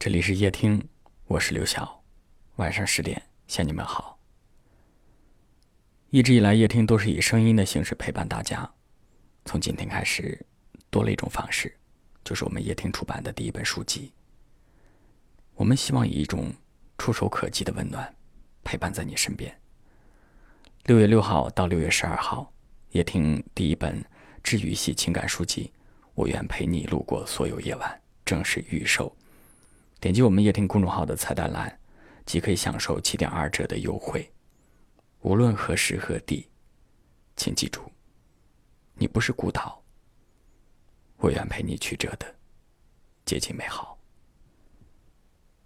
这里是夜听，我是刘晓。晚上十点向你们好。一直以来，夜听都是以声音的形式陪伴大家。从今天开始，多了一种方式，就是我们夜听出版的第一本书籍。我们希望以一种触手可及的温暖，陪伴在你身边。六月六号到六月十二号，夜听第一本治愈系情感书籍《我愿陪你路过所有夜晚》正式预售。点击我们夜听公众号的菜单栏，即可以享受七点二折的优惠。无论何时何地，请记住，你不是孤岛。我愿陪你曲折的接近美好。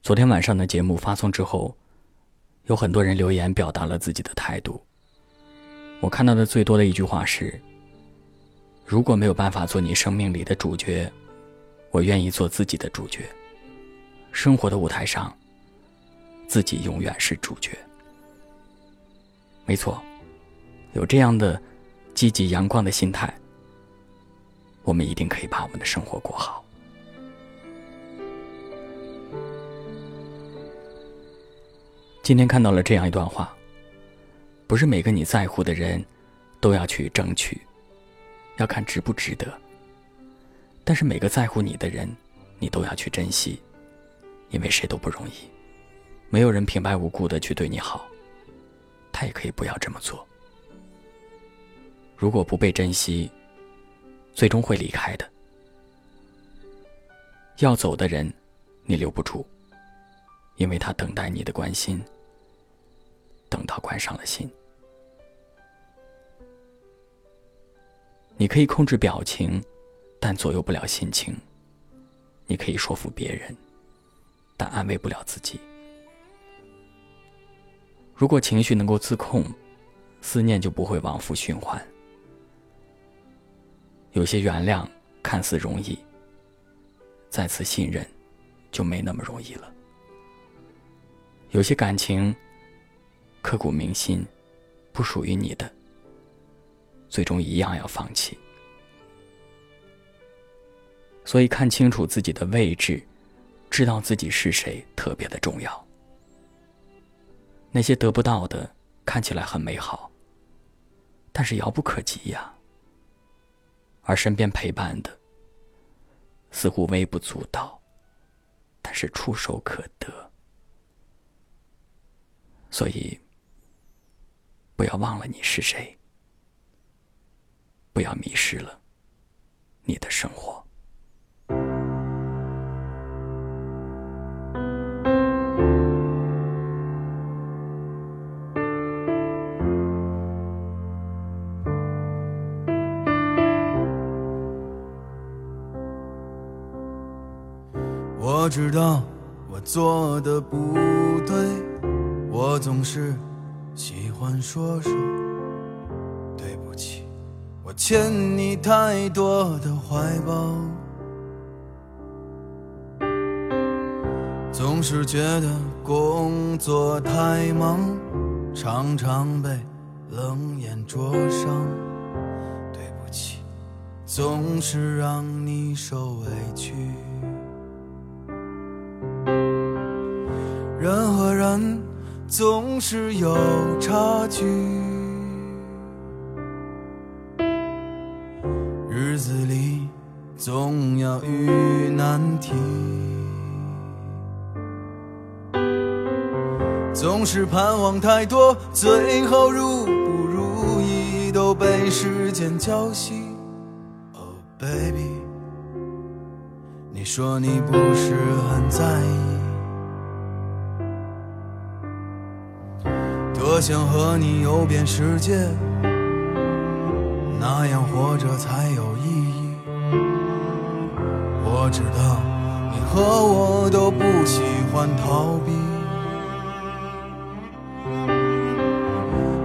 昨天晚上的节目发送之后，有很多人留言表达了自己的态度。我看到的最多的一句话是：“如果没有办法做你生命里的主角，我愿意做自己的主角。”生活的舞台上，自己永远是主角。没错，有这样的积极阳光的心态，我们一定可以把我们的生活过好。今天看到了这样一段话：不是每个你在乎的人，都要去争取，要看值不值得；但是每个在乎你的人，你都要去珍惜。因为谁都不容易，没有人平白无故的去对你好，他也可以不要这么做。如果不被珍惜，最终会离开的。要走的人，你留不住，因为他等待你的关心，等到关上了心。你可以控制表情，但左右不了心情。你可以说服别人。但安慰不了自己。如果情绪能够自控，思念就不会往复循环。有些原谅看似容易，再次信任就没那么容易了。有些感情刻骨铭心，不属于你的，最终一样要放弃。所以看清楚自己的位置。知道自己是谁特别的重要。那些得不到的看起来很美好，但是遥不可及呀。而身边陪伴的似乎微不足道，但是触手可得。所以，不要忘了你是谁，不要迷失了我知道我做的不对，我总是喜欢说说对不起，我欠你太多的怀抱，总是觉得工作太忙，常常被冷眼灼伤，对不起，总是让你受委屈。总是有差距，日子里总要遇难题，总是盼望太多，最后如不如意都被时间浇熄。Oh baby，你说你不是很在意。我想和你游遍世界，那样活着才有意义。我知道你和我都不喜欢逃避。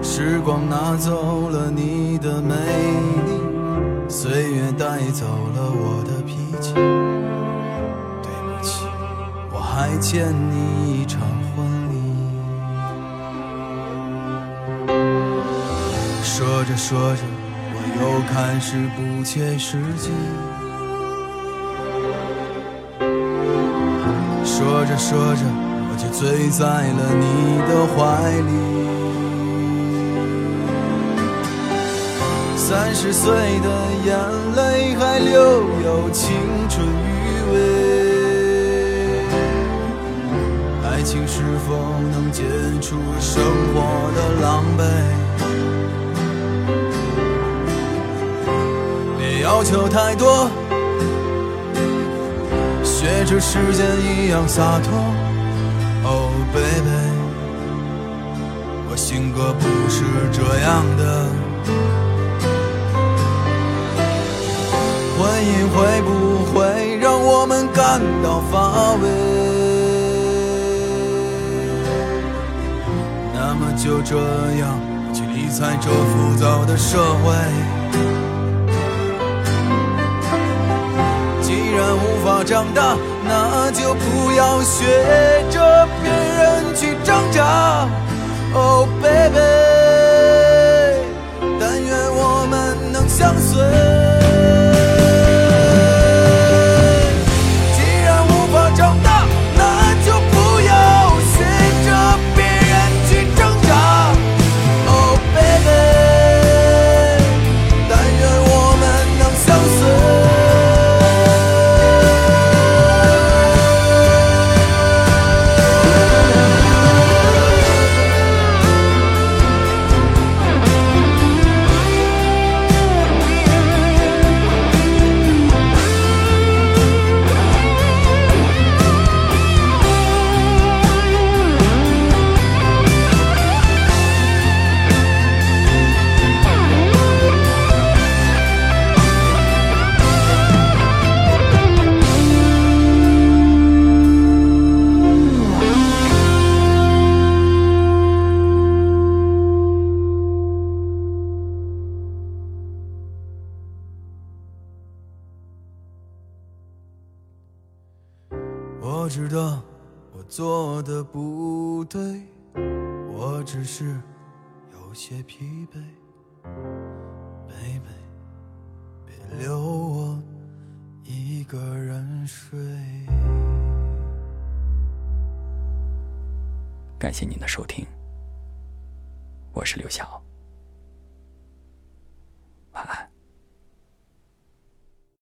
时光拿走了你的美丽，岁月带走了我的脾气。对不起，我还欠你说着说着，我又开始不切实际。说着说着，我就醉在了你的怀里。三十岁的眼泪还留有青春余味，爱情是否能解除生活的狼狈？要求太多。学着时间一样洒脱，Oh baby，我性格不是这样的。婚姻会不会让我们感到乏味？那么就这样去理睬这浮躁的社会。法长大，那就不要学着别我知道我做的不对，我只是有些疲惫。baby，别留我一个人睡。感谢您的收听，我是刘晓。